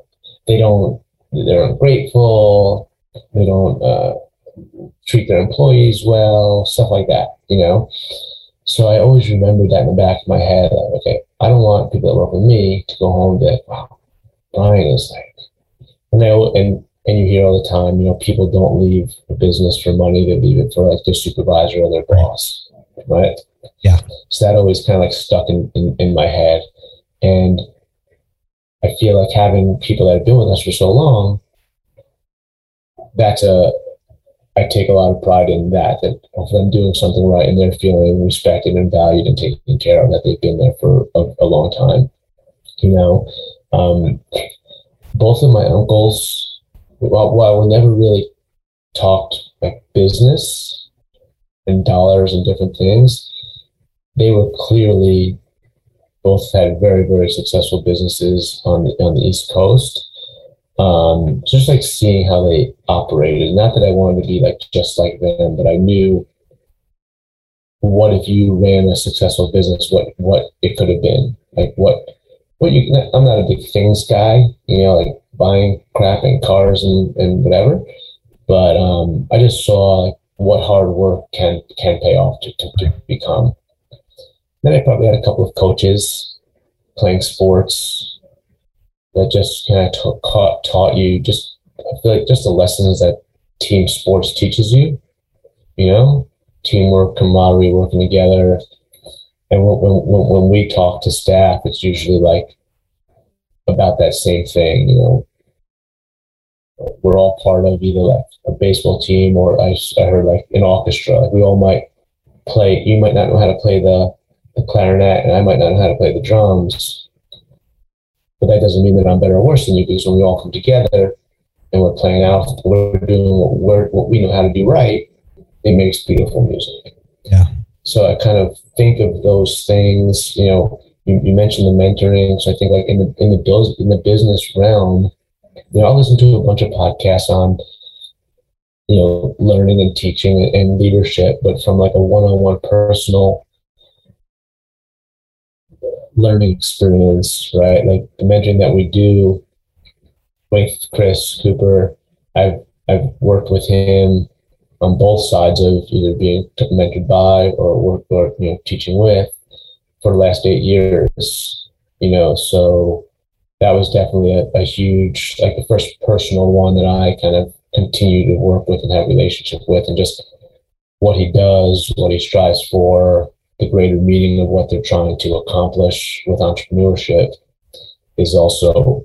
they don't. They're ungrateful. They don't uh, treat their employees well. Stuff like that. You know. So I always remember that in the back of my head. Like, okay, I don't want people that work with me to go home and be like, "Wow, Brian is like," and I and and you hear all the time, you know, people don't leave a business for money; they leave it for like their supervisor or their boss, right? Yeah. So that always kind of like stuck in, in, in my head. And I feel like having people that have been with us for so long, that's a, I take a lot of pride in that, that of them doing something right and they're feeling respected and valued and taken care of, that they've been there for a, a long time. You know, um, both of my uncles, while, while we never really talked like business and dollars and different things, they were clearly both had very very successful businesses on the on the East Coast. Um, just like seeing how they operated. Not that I wanted to be like just like them, but I knew what if you ran a successful business, what what it could have been. Like what what you I'm not a big things guy, you know, like buying crap and cars and, and whatever. But um, I just saw like, what hard work can can pay off to, to, to become. Then I probably had a couple of coaches playing sports that just kind of ta- taught, taught you just, I feel like just the lessons that team sports teaches you, you know, teamwork, camaraderie, working together. And when, when when we talk to staff, it's usually like about that same thing, you know. We're all part of either like a baseball team or I heard like an orchestra. Like we all might play, you might not know how to play the the clarinet and I might not know how to play the drums. But that doesn't mean that I'm better or worse than you because when we all come together and we're playing out, we're doing what, we're, what we know how to do right, it makes beautiful music. Yeah. So I kind of think of those things, you know, you, you mentioned the mentoring. So I think like in the, in the, in the business realm, you know, I listen to a bunch of podcasts on, you know, learning and teaching and leadership, but from like a one-on-one personal learning experience, right? Like the mentoring that we do with Chris Cooper, I've I've worked with him on both sides of either being mentored by or work or you know teaching with for the last eight years. You know, so that was definitely a, a huge like the first personal one that I kind of continue to work with and have relationship with and just what he does, what he strives for, the greater meaning of what they're trying to accomplish with entrepreneurship is also,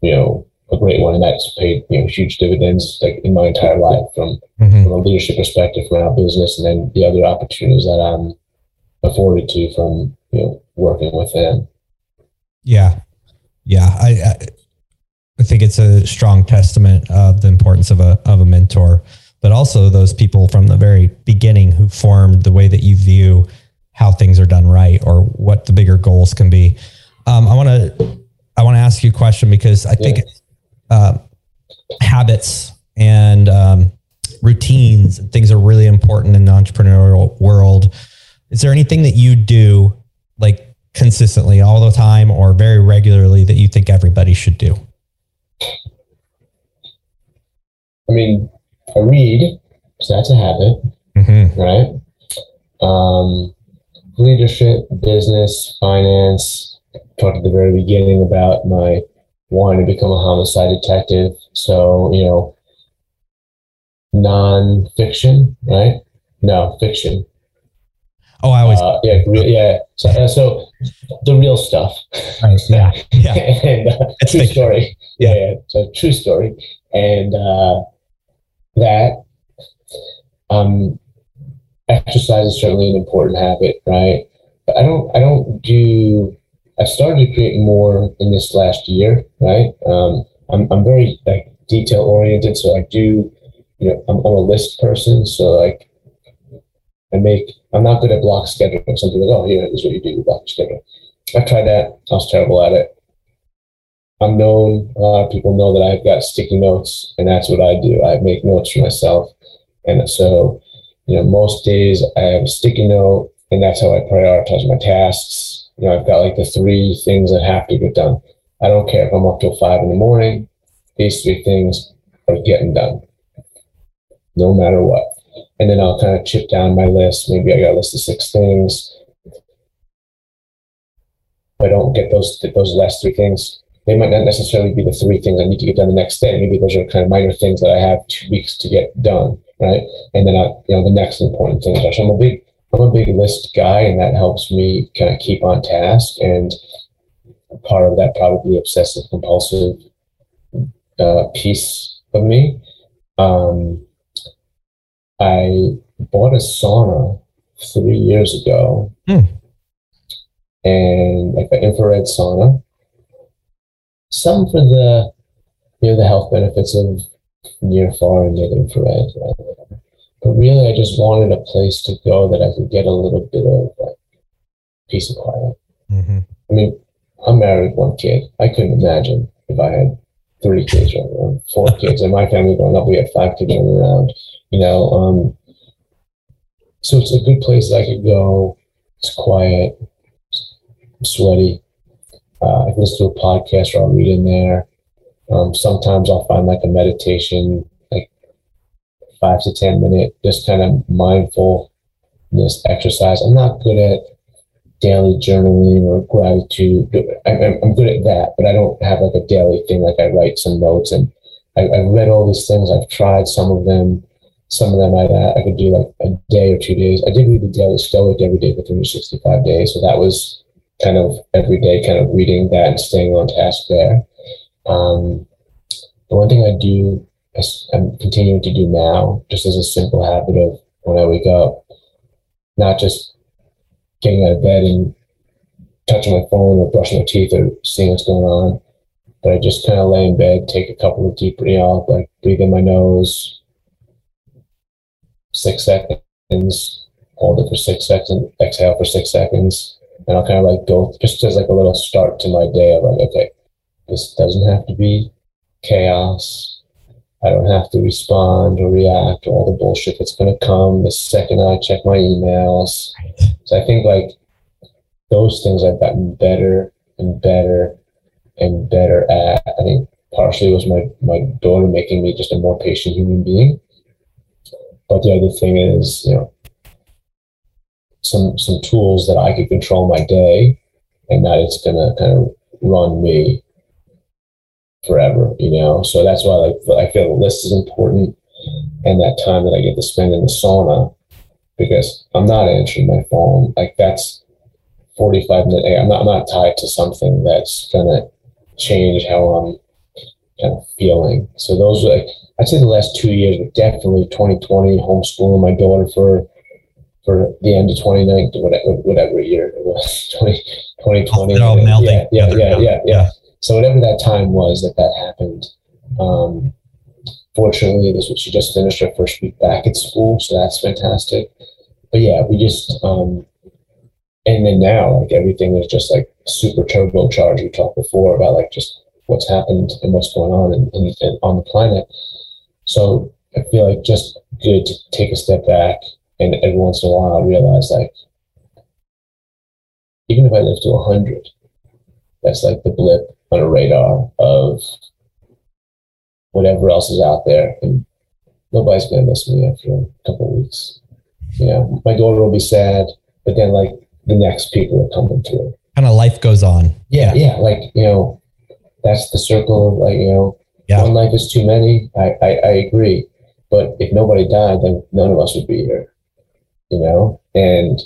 you know, a great one. And that's paid, you know, huge dividends like in my entire life from, Mhm. from a leadership perspective from our business and then the other opportunities that I'm afforded to from, you know, working with them. Yeah, yeah. I, I I think it's a strong testament of the importance of a of a mentor, but also those people from the very beginning who formed the way that you view how things are done right or what the bigger goals can be. Um, I want to I want to ask you a question because I think uh, habits and um, routines and things are really important in the entrepreneurial world. Is there anything that you do like consistently all the time or very regularly that you think everybody should do? I mean, I read, so that's a habit. Mm-hmm. right? Um, leadership, business, finance. Talked at the very beginning about my wanting to become a homicide detective. So, you know, non-fiction, right? No, fiction. Oh, I always. Uh, yeah, yeah. So, uh, so the real stuff. Right, yeah, yeah. and uh, true fiction. story. Yeah, yeah. So true story, and uh, that um, exercise is certainly an important habit, right? But I don't, I don't do. I've started to create more in this last year, right? Um, I'm, I'm very like detail oriented, so I do, you know, I'm, I'm a list person, so like I make. I'm not good at block scheduling. Some people go, oh, here is what you do, you block schedule. I tried that. I was terrible at it. I'm known. A lot of people know that I've got sticky notes, and that's what I do. I make notes for myself, and so you know, most days I have a sticky note, and that's how I prioritize my tasks. You know, I've got like the three things that have to get done. I don't care if I'm up till five in the morning. These three things are getting done, no matter what. And then I'll kind of chip down my list. Maybe I got a list of six things. If I don't get those those last three things, they might not necessarily be the three things I need to get done the next day. Maybe those are kind of minor things that I have two weeks to get done, right? And then I, you know, the next important things are. I'm a big, I'm a big list guy, and that helps me kind of keep on task. And part of that probably obsessive compulsive uh, piece of me. Um, I bought a sauna three years ago, Hmm. and like an infrared sauna. Some for the you know the health benefits of near far and near infrared, right? but really I just wanted a place to go that I could get a little bit of like peace and quiet. hmm I mean, I'm married one kid. I couldn't imagine if I had three kids or four kids, and my family growing up, we had five kids running around. You know, um, so it's a good place that I could go. It's quiet, sweaty. Uh, I can listen to a podcast or I'll read in there. Um, sometimes I'll find like a meditation, like five to ten minute, just kind of mindfulness exercise. I'm not good at daily journaling or gratitude. I, I'm I'm good at that, but I don't have like a daily thing. Like I write some notes and I, I've read all these things. I've tried some of them. Some of them I, I could do like a day or two days. I did read the Daily Stoic every day for 365 days. So that was kind of every day, kind of reading that and staying on task there. Um, the one thing I do, I'm continuing to do now, just as a simple habit of when I wake up, not just getting out of bed and touching my phone or brushing my teeth or seeing what's going on. But I just kind of lay in bed, take a couple of deep, know, like breathe in my nose, six seconds, hold it for six seconds, exhale for six seconds, and I'll kind of like go just as like a little start to my day of like, okay, this doesn't have to be chaos. I don't have to respond or react to all the bullshit that's going to come the second I check my emails. So I think like those things I've gotten better and better and better at. I think partially was my my daughter making me just a more patient human being. But the other thing is, you know, some some tools that I could control my day and that it's gonna kind of run me forever, you know. So that's why like I feel the list is important and that time that I get to spend in the sauna because I'm not answering my phone. Like that's 45 minute. I'm not, I'm not tied to something that's gonna change how I'm kind of feeling. So those like I'd say the last two years, but definitely 2020 homeschooling my daughter for for the end of 2019, whatever, whatever year it was, 20, 2020. It all yeah, melding yeah, yeah, yeah, yeah, yeah. So whatever that time was that that happened, um, fortunately, this was she just finished her first week back at school, so that's fantastic. But yeah, we just um, and then now like everything is just like super turbocharged. We talked before about like just what's happened and what's going on in, in, in, on the planet. So I feel like just good to take a step back and every once in a while realize like even if I live to 100, that's like the blip on a radar of whatever else is out there. And nobody's going to miss me after a couple of weeks. You know, my daughter will be sad, but then like the next people are coming through. Kind of life goes on. Yeah, yeah, like, you know, that's the circle of like, you know, Yeah. one life is too many. I, I, I agree. But if nobody died, then none of us would be here. You know? And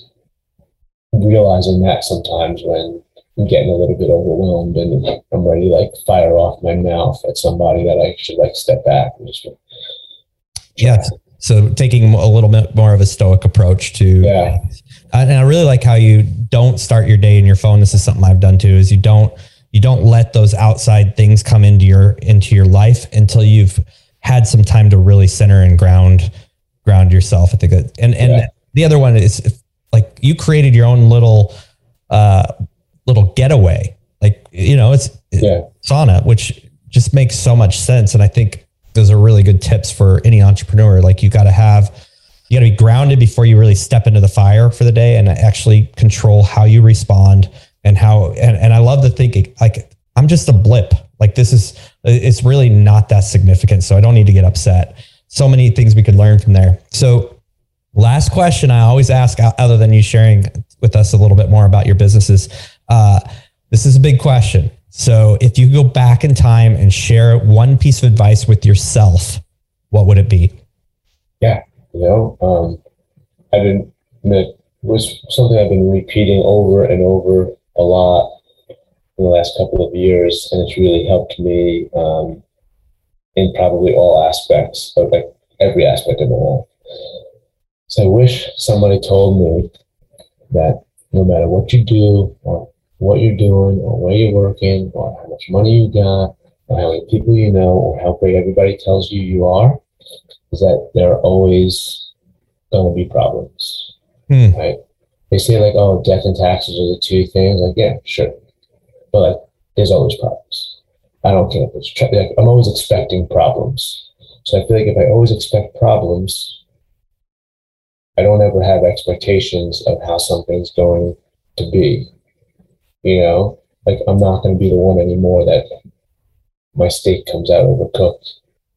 realizing that sometimes when I'm getting a little bit overwhelmed and I'm ready to like fire off my mouth at somebody that I should like step back and just Yeah. So taking a little bit more of a stoic approach to Yeah. and I really like how you don't start your day in your phone. This is something I've done too. Is you don't you don't let those outside things come into your into your life until you've had some time to really center and ground ground yourself. I think that, and and Yeah. the other one is if, like you created your own little uh little getaway. Like you know, it's yeah. sauna, which just makes so much sense. And I think those are really good tips for any entrepreneur. Like you got to have, you got to be grounded before you really step into the fire for the day and actually control how you respond and how, and, and I love the thinking like, I'm just a blip. Like this is, it's really not that significant. So I don't need to get upset. So many things we could learn from there. So last question I always ask, other than you sharing with us a little bit more about your businesses, uh, this is a big question. So if you go back in time and share one piece of advice with yourself, what would it be? Yeah, you know, um, I've been, it was something I've been repeating over and over a lot in the last couple of years, and it's really helped me um, in probably all aspects of like every aspect of my life. So I wish somebody told me that no matter what you do or what you're doing or where you're working or how much money you got or how many people you know or how great everybody tells you you are, is that there are always going to be problems, Hmm. right? They say like, oh, death and taxes are the two things. Like, yeah, sure, but like, there's always problems. I don't care like, I'm always expecting problems. So I feel like if I always expect problems, I don't ever have expectations of how something's going to be. You know, like I'm not going to be the one anymore that my steak comes out overcooked,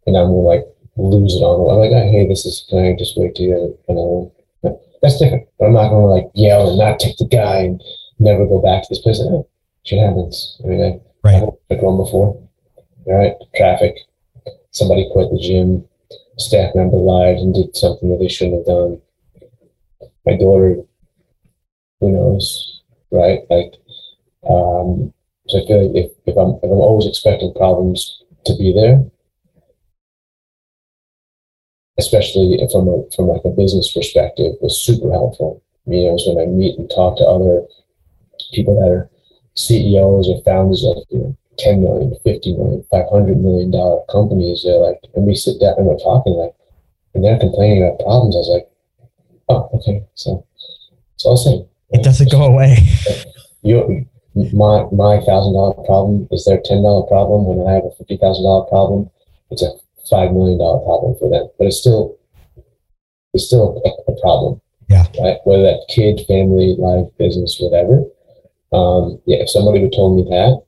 and I'm like lose it on. I'm like, oh, hey, this is can I just wait to get another one? That's different. But I'm not gonna like yell and not take the guy and never go back to this place. Eh, shit happens. I mean, I, Right. I've one before. All right, traffic. Somebody quit the gym. Staff member lied and did something that they shouldn't have done. My daughter, who knows, right? Like, um, so I feel like if, if I'm if I'm always expecting problems to be there, especially from a from like a business perspective, was super helpful. You know, is when I meet and talk to other people that are CEOs or founders of you know, 10 million, 50 million, 500 million dollar companies. They're like, and we sit down and we're talking like, and they're complaining about problems. I was like, oh, okay, so it's all the same. It doesn't go away. You, my my thousand dollar problem is their ten dollar problem. When I have a fifty thousand dollar problem, it's a five million dollar problem for them. But it's still it's still a, a problem. Yeah. Right. Whether that kid, family, life, business, whatever. Um, yeah. If somebody would told me that,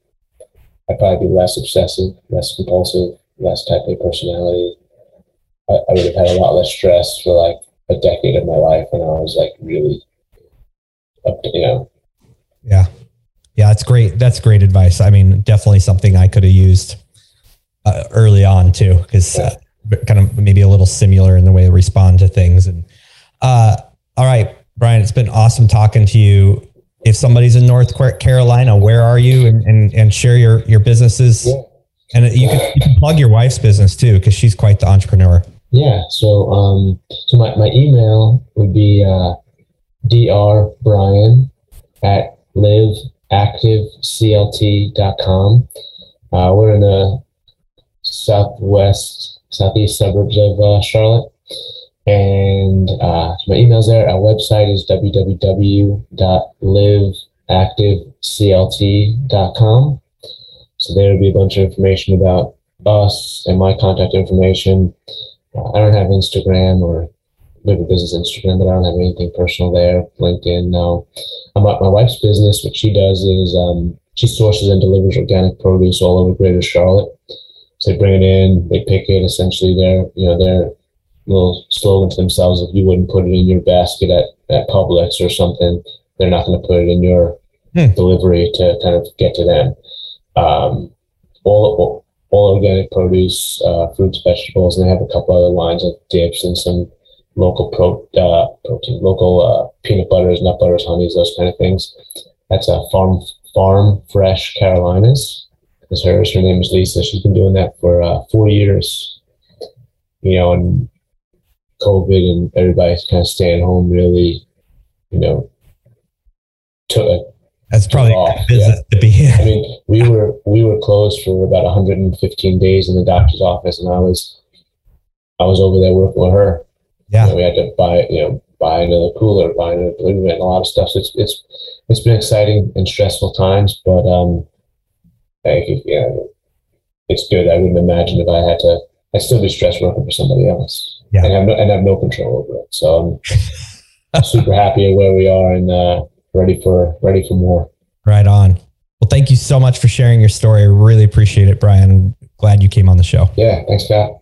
I'd probably be less obsessive, less compulsive, less type A personality. I, I would have had a lot less stress for like a decade of my life when I was like really up to, you know, Yeah. Yeah. That's great. That's great advice. I mean, definitely something I could have used uh, early on too, because uh, kind of maybe a little similar in the way I respond to things. And uh, all right, Brian, it's been awesome talking to you. If somebody's in North Carolina, where are you? And and, and share your your businesses. Yeah. And you can, you can plug your wife's business too, because she's quite the entrepreneur. Yeah. So, um, so my, my email would be uh, drbrian at liveactiveclt.com. Uh, we're in the southwest, southeast suburbs of uh, Charlotte. And uh, my email's there. Our website is www.liveactiveclt.com. So there will be a bunch of information about us and my contact information. Uh, I don't have Instagram or a business Instagram, but I don't have anything personal there. LinkedIn, no. About my wife's business, what she does is um, she sources and delivers organic produce all over Greater Charlotte. So they bring it in, they pick it. Essentially, their you know their little slogan to themselves: if you wouldn't put it in your basket at at Publix or something, they're not going to put it in your Hmm. delivery to kind of get to them. Um, all, all organic produce, uh, fruits, vegetables, and they have a couple other lines of dips and some local pro, uh, protein, local uh, peanut butters, nut butters, honeys, those kind of things. That's a farm farm fresh Carolinas. Is hers. Her name is Lisa. She's been doing that for uh, four years. You know, and COVID and everybody's kind of staying home really, you know, took that's probably off, business yeah. to be I mean, we were we were closed for about 115 days in the doctor's office, and I was I was over there working with her. You Yeah. know, we had to buy you know buy another cooler, buy another delivery van, a lot of stuff. So it's it's it's been exciting and stressful times, but um, I think yeah, it's good. I wouldn't imagine if I had to. I'd still be stressed working for somebody else, Yeah. and have no, and have no control over it. So I'm super happy at where we are and uh, ready for ready for more. Right on. Well, thank you so much for sharing your story. I really appreciate it, Brian. Glad you came on the show. Yeah, thanks, Scott.